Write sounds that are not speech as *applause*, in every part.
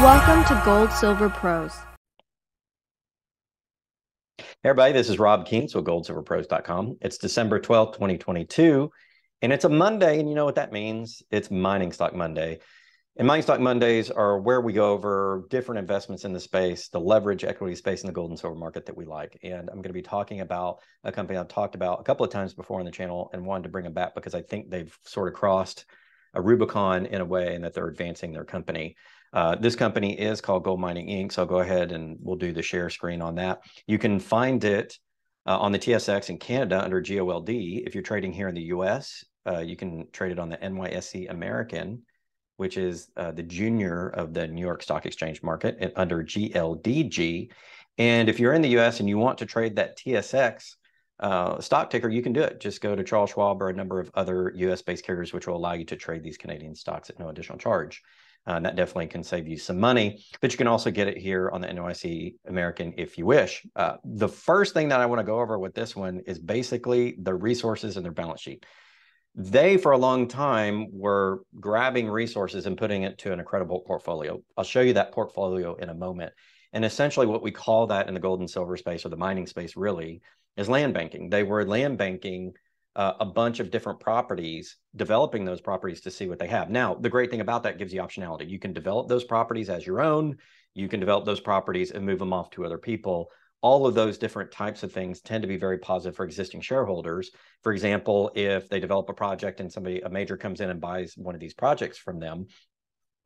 Welcome to Gold Silver Pros. Hey everybody, this is Rob Kientz with goldsilverpros.com. It's December 12th, 2022, and it's a Monday, and you know what that means? It's Mining Stock Monday. And Mining Stock Mondays are where we go over different investments in the space, the leverage equity space in the gold and silver market that we like. And I'm going to be talking about a company I've talked about a couple of times before on the channel and wanted to bring them back because I think they've sort of crossed a Rubicon in a way and that they're advancing their company. Uh, this company is called Gold Mining Inc. So I'll go ahead and we'll do the share screen on that. You can find it uh, on the TSX in Canada under GOLD. If you're trading here in the US, uh, you can trade it on the NYSE American, which is uh, the junior of the New York Stock Exchange market under GLDG. And if you're in the US and you want to trade that TSX uh, stock ticker, you can do it. Just go to Charles Schwab or a number of other US based carriers, which will allow you to trade these Canadian stocks at no additional charge. Uh, that definitely can save you some money, but you can also get it here on the NYSE American if you wish. Uh, the first thing that I want to go over with this one is basically the resources and their balance sheet. They, for a long time, were grabbing resources and putting it to an incredible portfolio. I'll show you that portfolio in a moment. And essentially, what we call that in the gold and silver space or the mining space really is land banking. They were land banking uh, a bunch of different properties, developing those properties to see what they have. Now, the great thing about that gives you optionality. You can develop those properties as your own. You can develop those properties and move them off to other people. All of those different types of things tend to be very positive for existing shareholders. For example, if they develop a project and somebody, a major comes in and buys one of these projects from them,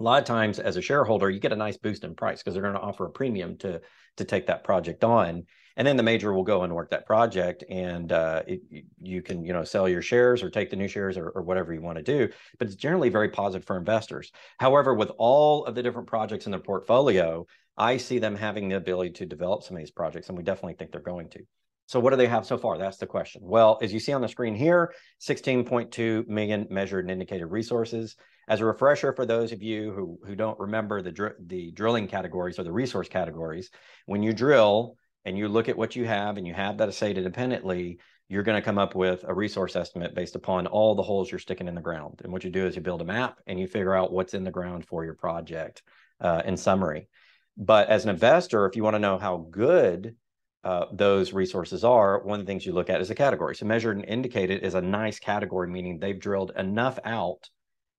a lot of times as a shareholder, you get a nice boost in price because they're going to offer a premium to to take that project on and then the major will go and work that project and uh, it, you can you know sell your shares or take the new shares or, or, whatever you want to do but it's generally very positive for investors. However with all of the different projects in their portfolio i see them having the ability to develop some of these projects and we definitely think they're going to. So what do they have so far? That's the question. Well as you see on the screen here 16.2 million measured and indicated resources. As a refresher for those of you who, who don't remember the, dr- the drilling categories or the resource categories when you drill and you look at what you have and you have that assayed independently, you're going to come up with a resource estimate based upon all the holes you're sticking in the ground. And what you do is you build a map and you figure out what's in the ground for your project uh, in summary. But as an investor, if you want to know how good uh, those resources are, one of the things you look at is a category. So measured and indicated is a nice category, meaning they've drilled enough out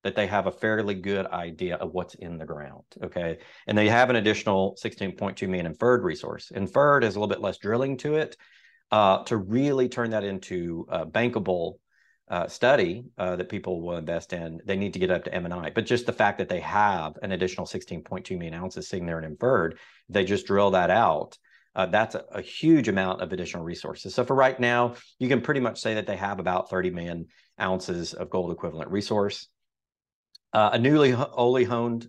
that they have a fairly good idea of what's in the ground. Okay. And they have an additional 16.2 million inferred resource. Inferred is a little bit less drilling to it. Uh, to really turn that into a bankable uh, study uh, that people will invest in, they need to get up to M&I. But just the fact that they have an additional 16.2 million ounces sitting there in inferred, they just drill that out. Uh, that's a, a, huge amount of additional resources. So for right now, you can pretty much say that they have about 30 million ounces of gold equivalent resource. Uh, a newly wholly owned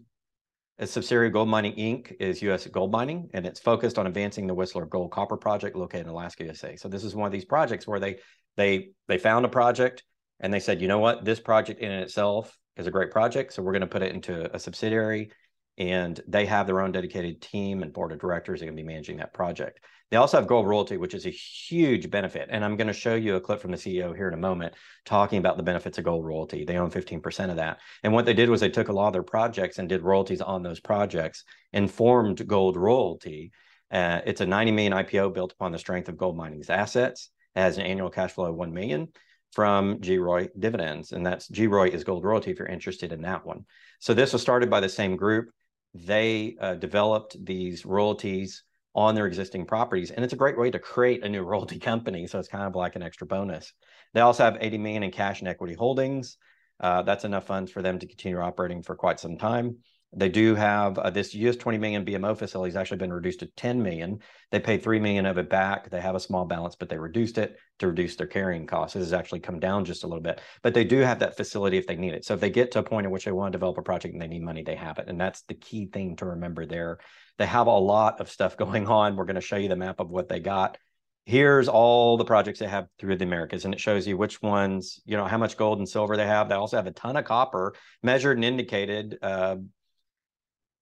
subsidiary Gold Mining Inc. is U.S. Gold Mining, and it's focused on advancing the Whistler Gold Copper Project located in Alaska, USA. So this is one of these projects where they they they found a project and they said, you know what, this project in itself is a great project, so we're going to put it into a subsidiary and they have their own dedicated team and board of directors that can be managing that project. They also have gold royalty, which is a huge benefit. And I'm going to show you a clip from the CEO here in a moment talking about the benefits of gold royalty. They own 15% of that. And what they did was they took a lot of their projects and did royalties on those projects and formed gold royalty. Uh, it's a 90 million IPO built upon the strength of gold mining's assets. It has an annual cash flow of 1 million from GROY dividends. And that's GROY is gold royalty if you're interested in that one. So this was started by the same group they uh, developed these royalties on their existing properties. And it's a great way to create a new royalty *laughs* company. So it's kind of like an extra bonus. They also have 80 million in cash and equity holdings. Uh, that's enough funds for them to continue operating for quite some time. They do have uh, this US 20 million BMO facility has actually been reduced to 10 million. They paid 3 million of it back. They have a small balance, but they reduced it to reduce their carrying costs. Has actually come down just a little bit, but they do have that facility if they need it. So if they get to a point in which they want to develop a project and they need money, they have it. And that's the key thing to remember there. They have a lot of stuff *laughs* going on. We're going to show you the map of what they got here's all the projects they have through the Americas, and it shows you which ones, you know, how much gold and silver they have. They also have a ton of copper measured and indicated. Uh,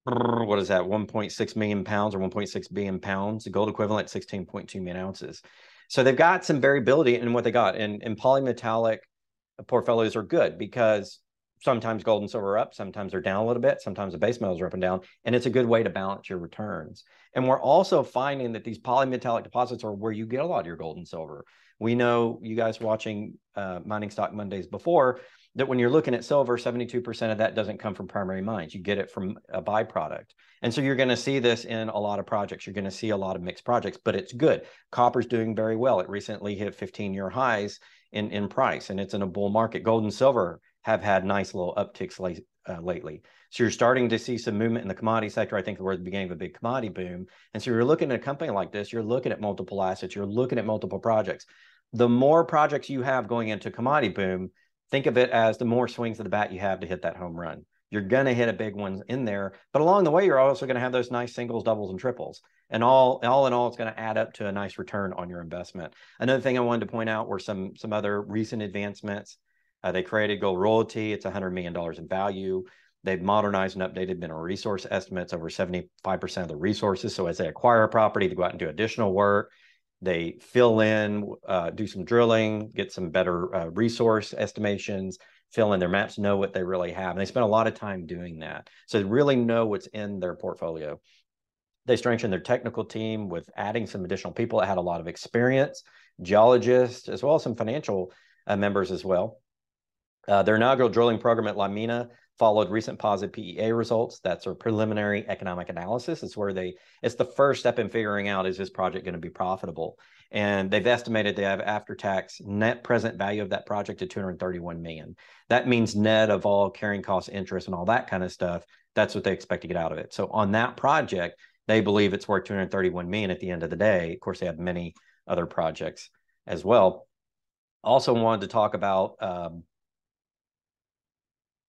what is that 1.6 million pounds or 1.6 billion pounds the gold equivalent 16.2 million ounces so they've got some variability in what they got and, and polymetallic portfolios are good because sometimes gold and silver are up, sometimes they're down a little bit, sometimes the base metals are up and down, and it's a good way to balance your returns. And we're also finding that these polymetallic deposits are where you get a lot of your gold and silver. We know you guys watching uh, Mining Stock Mondays before that when you're looking at silver, 72% of that doesn't come from primary mines. You get it from a byproduct. And so you're going to see this in a lot of projects. You're going to see a lot of mixed projects, but it's good. Copper's doing very well. It recently hit 15 year highs in, in price, and it's in a bull market. Gold and silver have had nice little upticks late, uh, lately. So you're starting to see some movement in the commodity sector. I think we're at the beginning of a big commodity boom. And so you're looking at a company like this, you're looking at multiple assets, you're looking at multiple projects. The more projects you have going into commodity boom, think of it as the more swings of the bat you have to hit that home run. You're going to hit a big one in there, but along the way, you're also going to have those nice singles, doubles, and triples. And all, all in all, it's going to add up to a nice return on your investment. Another thing I wanted to point out were some some other recent advancements. Uh, they created Gold Royalty. It's $100 million in value. They've modernized and updated mineral resource estimates over 75% of the resources. So as they acquire a property, they go out and do additional work. They fill in, uh, do some drilling, get some better uh, resource estimations, fill in their maps, know what they really have. And they spend a lot of time doing that. So they really know what's in their portfolio. They strengthened their technical team with adding some additional people that had a lot of experience, geologists, as well as some financial uh, members as well. Uh, their inaugural drilling program at La Mina followed recent positive PEA results. That's a preliminary economic analysis. It's where they, it's the first step in figuring out is this project going to be profitable? And they've estimated they have after tax net present value of that project to 231 million. That means net of all carrying costs, interest, and all that kind of stuff. That's what they expect to get out of it. So on that project, they believe it's worth 231 million at the end of the day. Of course, they have many other projects as well. Also wanted to talk about um,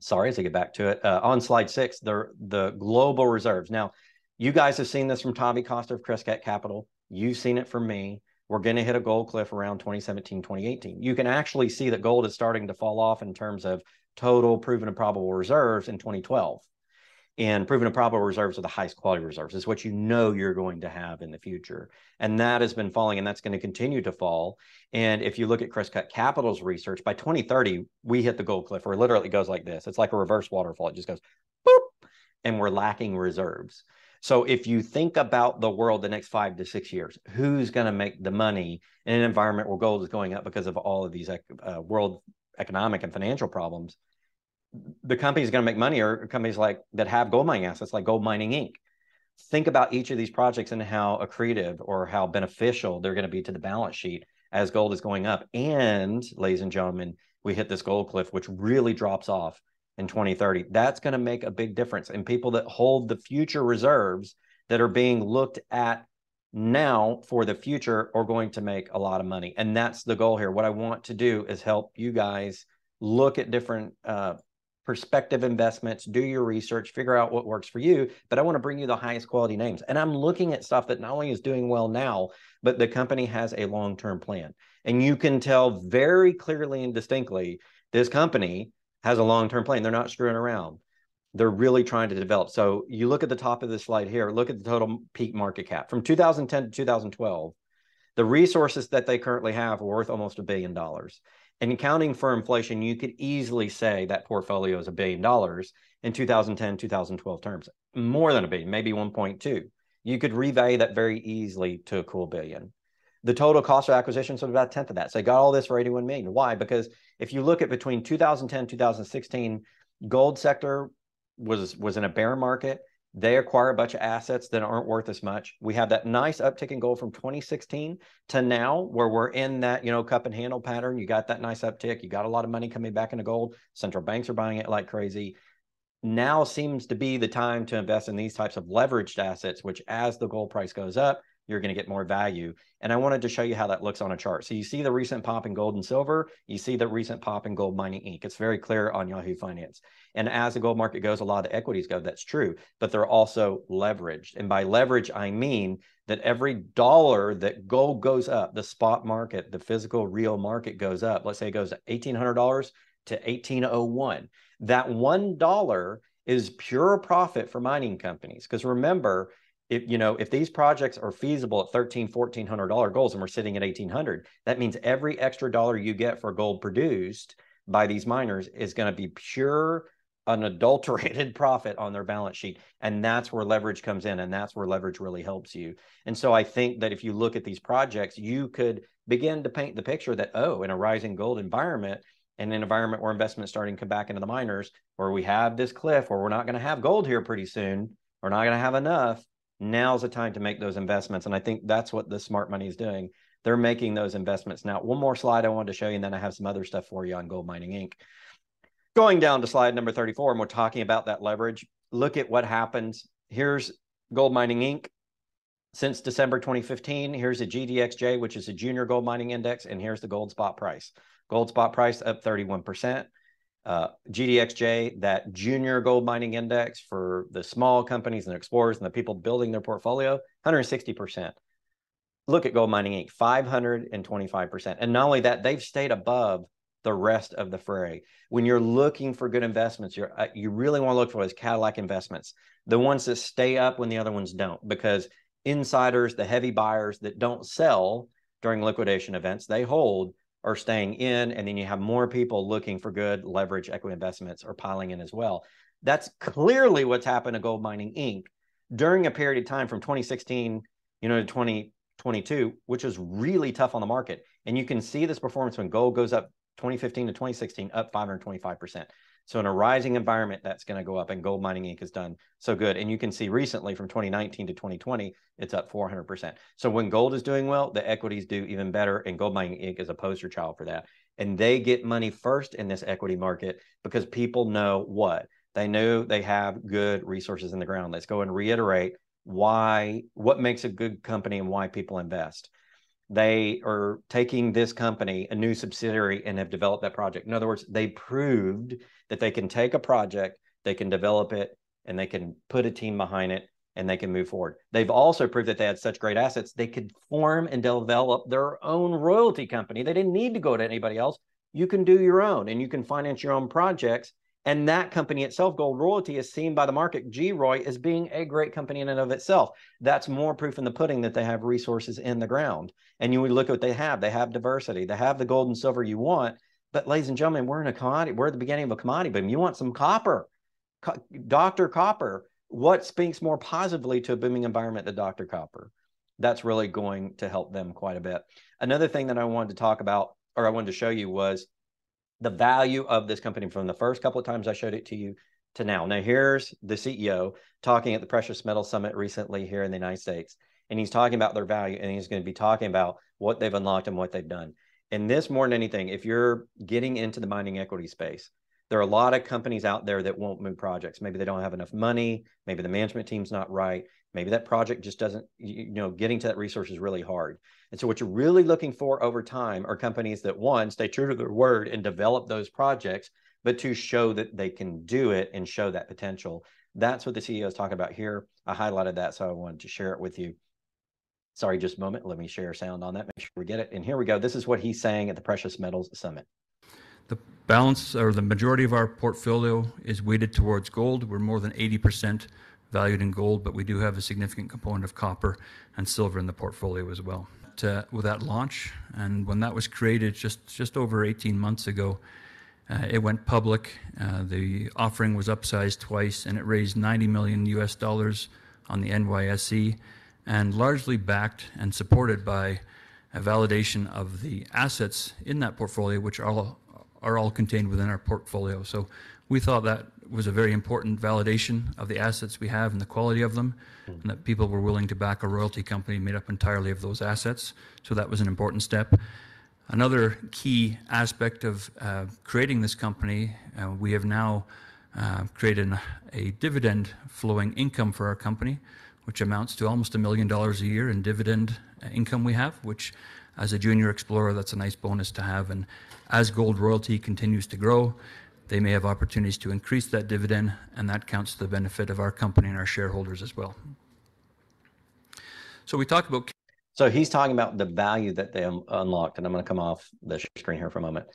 sorry, as I get back to it, uh, on slide six, the, the global reserves. Now, you guys have seen this from Tavi Costa of Crescat Capital. You've seen it from me. We're going to hit a gold cliff around 2017, 2018. You can actually see that gold is starting to fall off in terms of total proven and probable reserves in 2012 and proven and probable reserves are the highest quality reserves. Is what you know you're going to have in the future, and that has been falling, and that's going to continue to fall. And if you look at Crescat Capital's research, by 2030 we hit the gold cliff, where literally it goes like this. It's like a reverse waterfall. It just goes boop, and we're lacking reserves. So if you think about the world the next five to six years, who's going to make the money in an environment where gold is going up because of all of these uh, world economic and financial problems? The companies going to make money are companies like that have gold mining assets like gold mining inc. Think about each of these projects and how accretive or how beneficial they're going to be to the balance sheet as gold is going up. And ladies and gentlemen we hit this gold cliff which really drops off in 2030 that's going to make a big difference. And people that hold the future reserves that are being looked at now for the future are going to make a lot of money. And that's the goal here. What i want to do is help you guys look at different uh, perspective investments, do your research, figure out what works for you. But I want to bring you the highest quality names. And I'm looking at stuff that not only is doing well now, but the company has a long term plan. And you can tell very clearly and distinctly this company has a long term plan. They're not screwing around. They're really trying to develop. So you look at the top of this slide here, look at the total peak market cap from 2010 to 2012. The resources that they currently have are worth almost a billion dollars. And accounting for inflation, you could easily say that portfolio is a billion dollars in 2010, 2012 terms, more than a billion, maybe 1.2. You could revalue that very easily to a cool billion. The total cost of acquisition is about a tenth of that. So they got all this for 81 million. Why? Because if you look at between 2010, 2016, gold sector was was in a bear market. They acquire a bunch of assets that aren't worth as much. We have that nice uptick in gold from 2016 to now, where we're in that, you know, cup and handle pattern. You got that nice uptick. You got a lot of money coming back into gold. Central banks are buying it like crazy. Now seems to be the time to invest in these types of leveraged assets, which as the gold price goes up, you're going to get more value. And I wanted to show you how that looks on a chart. So you see the recent pop in gold and silver. You see the recent pop in gold mining Inc. It's very clear on Yahoo Finance. And as the gold market goes, a lot of equities go. That's true, but they're also leveraged. And by leverage, I mean that every dollar that gold goes up, the spot market, the physical real market goes up. Let's say it goes to $1,800 to 1801. That $1 is pure profit for mining companies. Because remember, if you know if these projects are feasible at 13 1400 dollar goals and we're sitting at 1800 that means every extra dollar you get for gold produced by these miners is going to be pure unadulterated *laughs* profit on their balance sheet. And that's where leverage comes in and that's where leverage really helps you. And so i think that if you look at these projects you could begin to paint the picture that oh in a rising gold environment and an environment where investment starting to come back into the miners where we have this cliff where we're not going to have gold here pretty soon we're not going to have enough now's the time to make those investments and i think that's what the smart money is doing they're making those investments now one more slide i wanted to show you and then i have some other stuff for you on gold mining inc Going down to slide number 34, and we're talking about that leverage. Look at what happens. Here's Gold Mining Inc. Since December 2015, here's a GDXJ, which is a junior gold mining index, and here's the gold spot price. Gold spot price up 31%. Uh, GDXJ, that junior gold mining index for the small companies and explorers and the people building their portfolio, 160%. Look at Gold Mining Inc., 525%. And not only that, they've stayed above the rest of the fray. When you're looking for good investments, you're uh, you really want to look for those Cadillac investments, the ones that stay up when the other ones don't, because insiders, the heavy buyers that don't sell during liquidation events, they hold are staying in, and then you have more people looking for good leverage equity investments or piling in as well. That's clearly what's happened to Gold Mining Inc. during a period of time from 2016, you know, to 2022, which was really tough on the market. And you can see this performance when gold goes up 2015 to 2016, up 525%. So in a rising environment, that's going to go up, and Gold Mining Inc. has done so good. And you can see recently from 2019 to 2020, it's up 400%. So when gold is doing well, the equities do even better, and Gold Mining Inc. is a poster child for that. And they get money first in this equity market because people know what they know they have good resources in the ground. Let's go and reiterate why what makes a good company and why people invest they are taking this company, a new subsidiary, and have developed that project. In other words, they proved that they can take a project, they can develop it, and they can put a team behind it and they can move forward. They've also proved that they had such great assets, they could form and develop their own royalty company. They didn't need to go to anybody else. You can do your own and you can finance your own projects and that company itself, Gold Royalty, is seen by the market, GROY, as being a great company in and of itself. That's more proof in the pudding that they have resources in the ground. And you look at what they have. They have diversity. They have the gold and silver you want. But ladies and gentlemen, we're in a commodity. We're at the beginning of a commodity boom. You want some copper, Co- Dr. Copper. What speaks more positively to a booming environment than Dr. Copper? That's really going to help them quite a bit. Another thing that I wanted to talk about, or I wanted to show you, was the value of this company from the first couple of times I showed it to you to now. Now, here's the CEO talking at the Precious Metal Summit recently here in the United States. And he's talking about their value and he's going to be talking about what they've unlocked and what they've done. And this, more than anything, if you're getting into the mining equity space, there are a lot of companies out there that won't move projects. Maybe they don't have enough money. Maybe the management team's not right. Maybe that project just doesn't, you know, getting to that resource is really hard. And so what you're really looking for over time are companies that one, stay true to their word and develop those projects, but to show that they can do it and show that potential. That's what the CEO is talking about here. I highlighted that, so I wanted to share it with you. Sorry, just a moment. Let me share sound on that. Make sure we get it. And here we go. This is what he's saying at the Precious Metals Summit. The balance or the majority of our portfolio is weighted towards gold. We're more than 80% valued in gold, but we do have a significant component of copper and silver in the portfolio as well. To, with that launch, and when that was created just just over 18 months ago, uh, it went public. Uh, the offering was upsized twice, and it raised 90 million US dollars on the NYSE, and largely backed and supported by a validation of the assets in that portfolio, which are all are all contained within our portfolio. So we thought that was a very important validation of the assets we have and the quality of them, and that people were willing to back a royalty company made up entirely of those assets. So that was an important step. Another key aspect of uh, creating this company, uh, we have now uh, created a dividend flowing income for our company, which amounts to almost a million dollars a year in dividend uh, income we have, which as a junior explorer, that's a nice bonus to have. And as gold royalty continues to grow, they may have opportunities to increase that dividend, and that counts to the benefit of our company and our shareholders as well. So we talk about. So he's talking about the value that they unlocked, and I'm going to come off the screen here for a moment.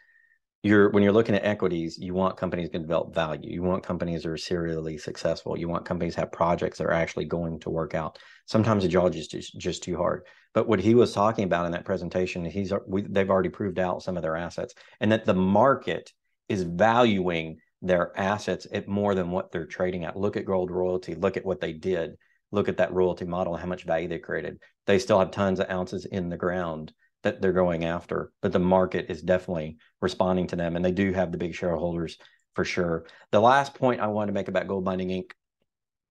You're when you're looking at equities, you want companies to develop value. You want companies that are serially successful. You want companies have projects that are actually going to work out. Sometimes the geology is just, just too hard. But what he was talking about in that presentation, he's we, they've already proved out some of their assets, and that the market is valuing their assets at more than what they're trading at. Look at Gold Royalty. Look at what they did. Look at that royalty model, how much value they created. They still have tons of ounces in the ground that they're going after, but the market is definitely responding to them, and they do have the big shareholders for sure. The last point I want to make about Gold Mining Inc.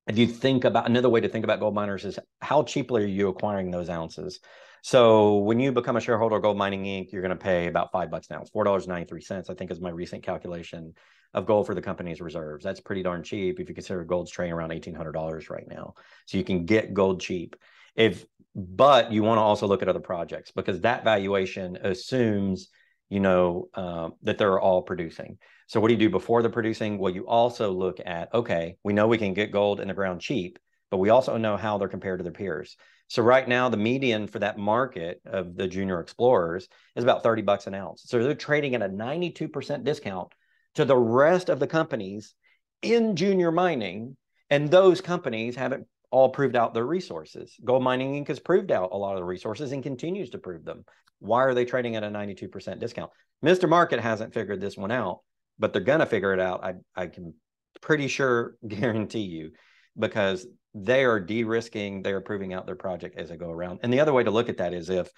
If you think about another way to think about gold miners is how cheaply are you acquiring those ounces? So when you become a shareholder of Gold Mining Inc., you're going to pay about five bucks now. ounce, four dollars ninety three cents. I think is my recent calculation of gold for the company's reserves. That's pretty darn cheap if you consider gold's trading around eighteen hundred dollars right now. So you can get gold cheap. If but you want to also look at other projects because that valuation assumes you know uh, that they're all producing. So what do you do before the producing? Well, you also look at okay, we know we can get gold in the ground cheap, but we also know how they're compared to their peers. So right now, the median for that market of the junior explorers is about 30 bucks an ounce. So they're trading at a 92% discount to the rest of the companies in junior mining. And those companies haven't all proved out their resources. Gold Mining Inc. has proved out a lot of the resources and continues to prove them. Why are they trading at a 92% discount? Mr. Market hasn't figured this one out, but they're going to figure it out. I, I can pretty sure *laughs* guarantee you because they are de-risking, they are proving out their project as they go around. And the other way to look at that is if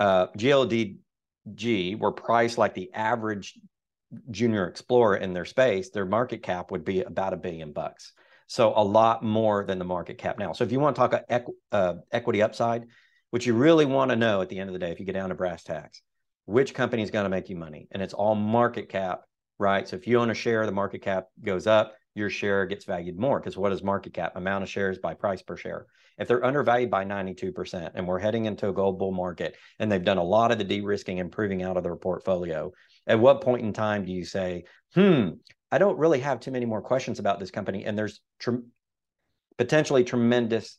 uh, GLDG were priced like the average junior explorer in their space, their market cap would be about a billion bucks. So a lot more than the market cap now. So if you want to talk equ- uh, equity upside, what you really want to know at the end of the day, if you get down to brass tacks, which company is going to make you money? And it's all market cap, right? So if you own a share, the market cap goes up your share gets valued more because what is market cap? Amount of shares by price per share. If they're undervalued by 92% and we're heading into a gold bull market and they've done a lot of the de-risking and proving out of their portfolio, at what point in time do you say, hmm, I don't really have too many more questions about this company and there's tr- potentially tremendous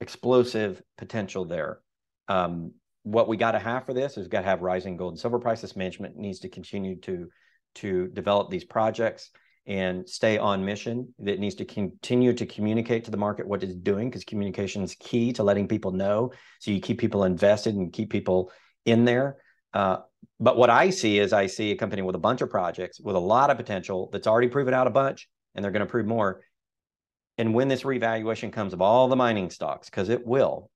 explosive potential there. Um, what we got to have for this is got to have rising gold and silver prices. Management needs to continue to to develop these projects and stay on mission. That needs to continue to communicate to the market what it's doing because communication is key to letting people know. So you keep people invested and keep people in there. Uh, but what I see is I see a company with a bunch of projects with a lot of potential that's already proven out a bunch and they're going to prove more. And when this revaluation comes of all the mining stocks, because it will,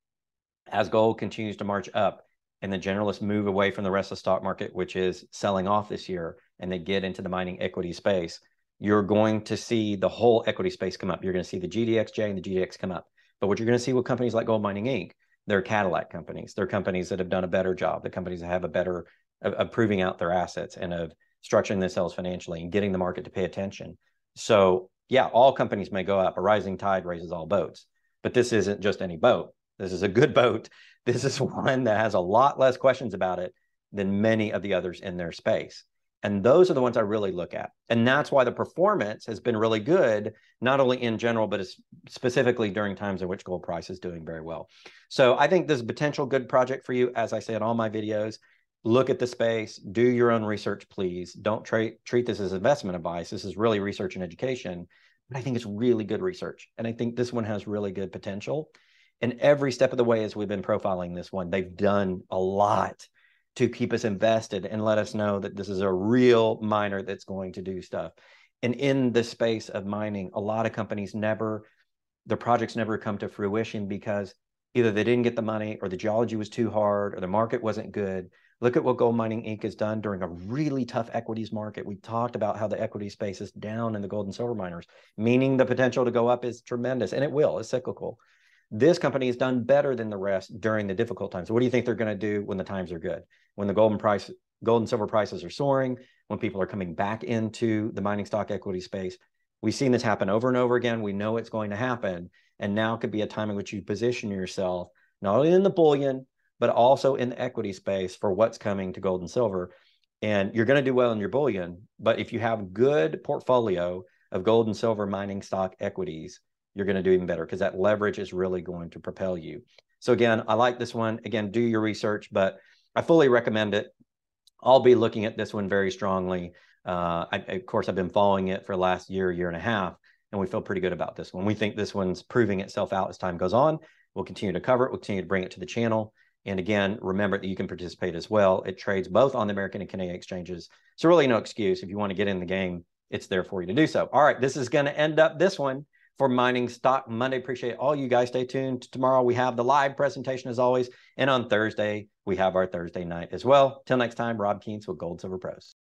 as gold continues to march up and the generalists move away from the rest of the stock market, which is selling off this year, and they get into the mining equity space, you're going to see the whole equity space come up. You're going to see the GDXJ and the GDX come up. But what you're going to see with companies like Gold Mining Inc., they're Cadillac companies. They're companies that have done a better job. The companies that have a better of, of proving out their assets and of structuring themselves financially and getting the market to pay attention. So yeah, all companies may go up. A rising tide raises all boats. But this isn't just any boat. This is a good boat. This is *laughs* one that has a lot less questions about it than many of the others in their space. And those are the ones I really look at. And that's why the performance has been really good, not only in general, but specifically during times in which gold price is doing very well. So I think this is a potential good project for you. As I say in all my videos, look at the space, do your own research, please. Don't tra- treat this as investment advice. This is really research and education. But I think it's really good research. And I think this one has really good potential. And every step of the way, as we've been profiling this one, they've done a lot to keep us invested and let us know that this is a real miner that's going to do stuff. And in the space of mining, a lot of companies never, the projects never come to fruition because either they didn't get the money or the geology was too hard or the market wasn't good. Look at what Gold Mining Inc. has done during a really tough equities market. We talked about how the equity space is down in the gold and silver miners, meaning the potential to go up is tremendous, and it will. It's cyclical. This company has done better than the rest during the difficult times. What do you think they're going to do when the times are good? When the golden price, gold and silver prices are soaring, when people are coming back into the mining stock equity space. We've seen this happen over and over again. We know it's going to happen. And now could be a time in which you position yourself not only in the bullion, but also in the equity space for what's coming to gold and silver. And you're going to do well in your bullion. But if you have good portfolio of gold and silver mining stock equities, you're going to do even better because that leverage is really going to propel you. So again, I like this one. Again, do your research, but I fully recommend it. I'll be looking at this one very strongly. Uh, I, of course, I've been following it for the last year, year and a half, and we feel pretty good about this one. We think this one's proving itself out as time goes on. We'll continue to cover it. We'll continue to bring it to the channel. And again, remember that you can participate as well. It trades both on the American and Canadian exchanges. So really no excuse. If you want to get in the game, it's there for you to do so. All right, this is going to end up this one for Mining Stock Monday. Appreciate all you guys. Stay tuned. Tomorrow we have the live presentation as always. And on Thursday, we have our Thursday night as well. Till next time, Rob Kientz with Gold Silver Pros.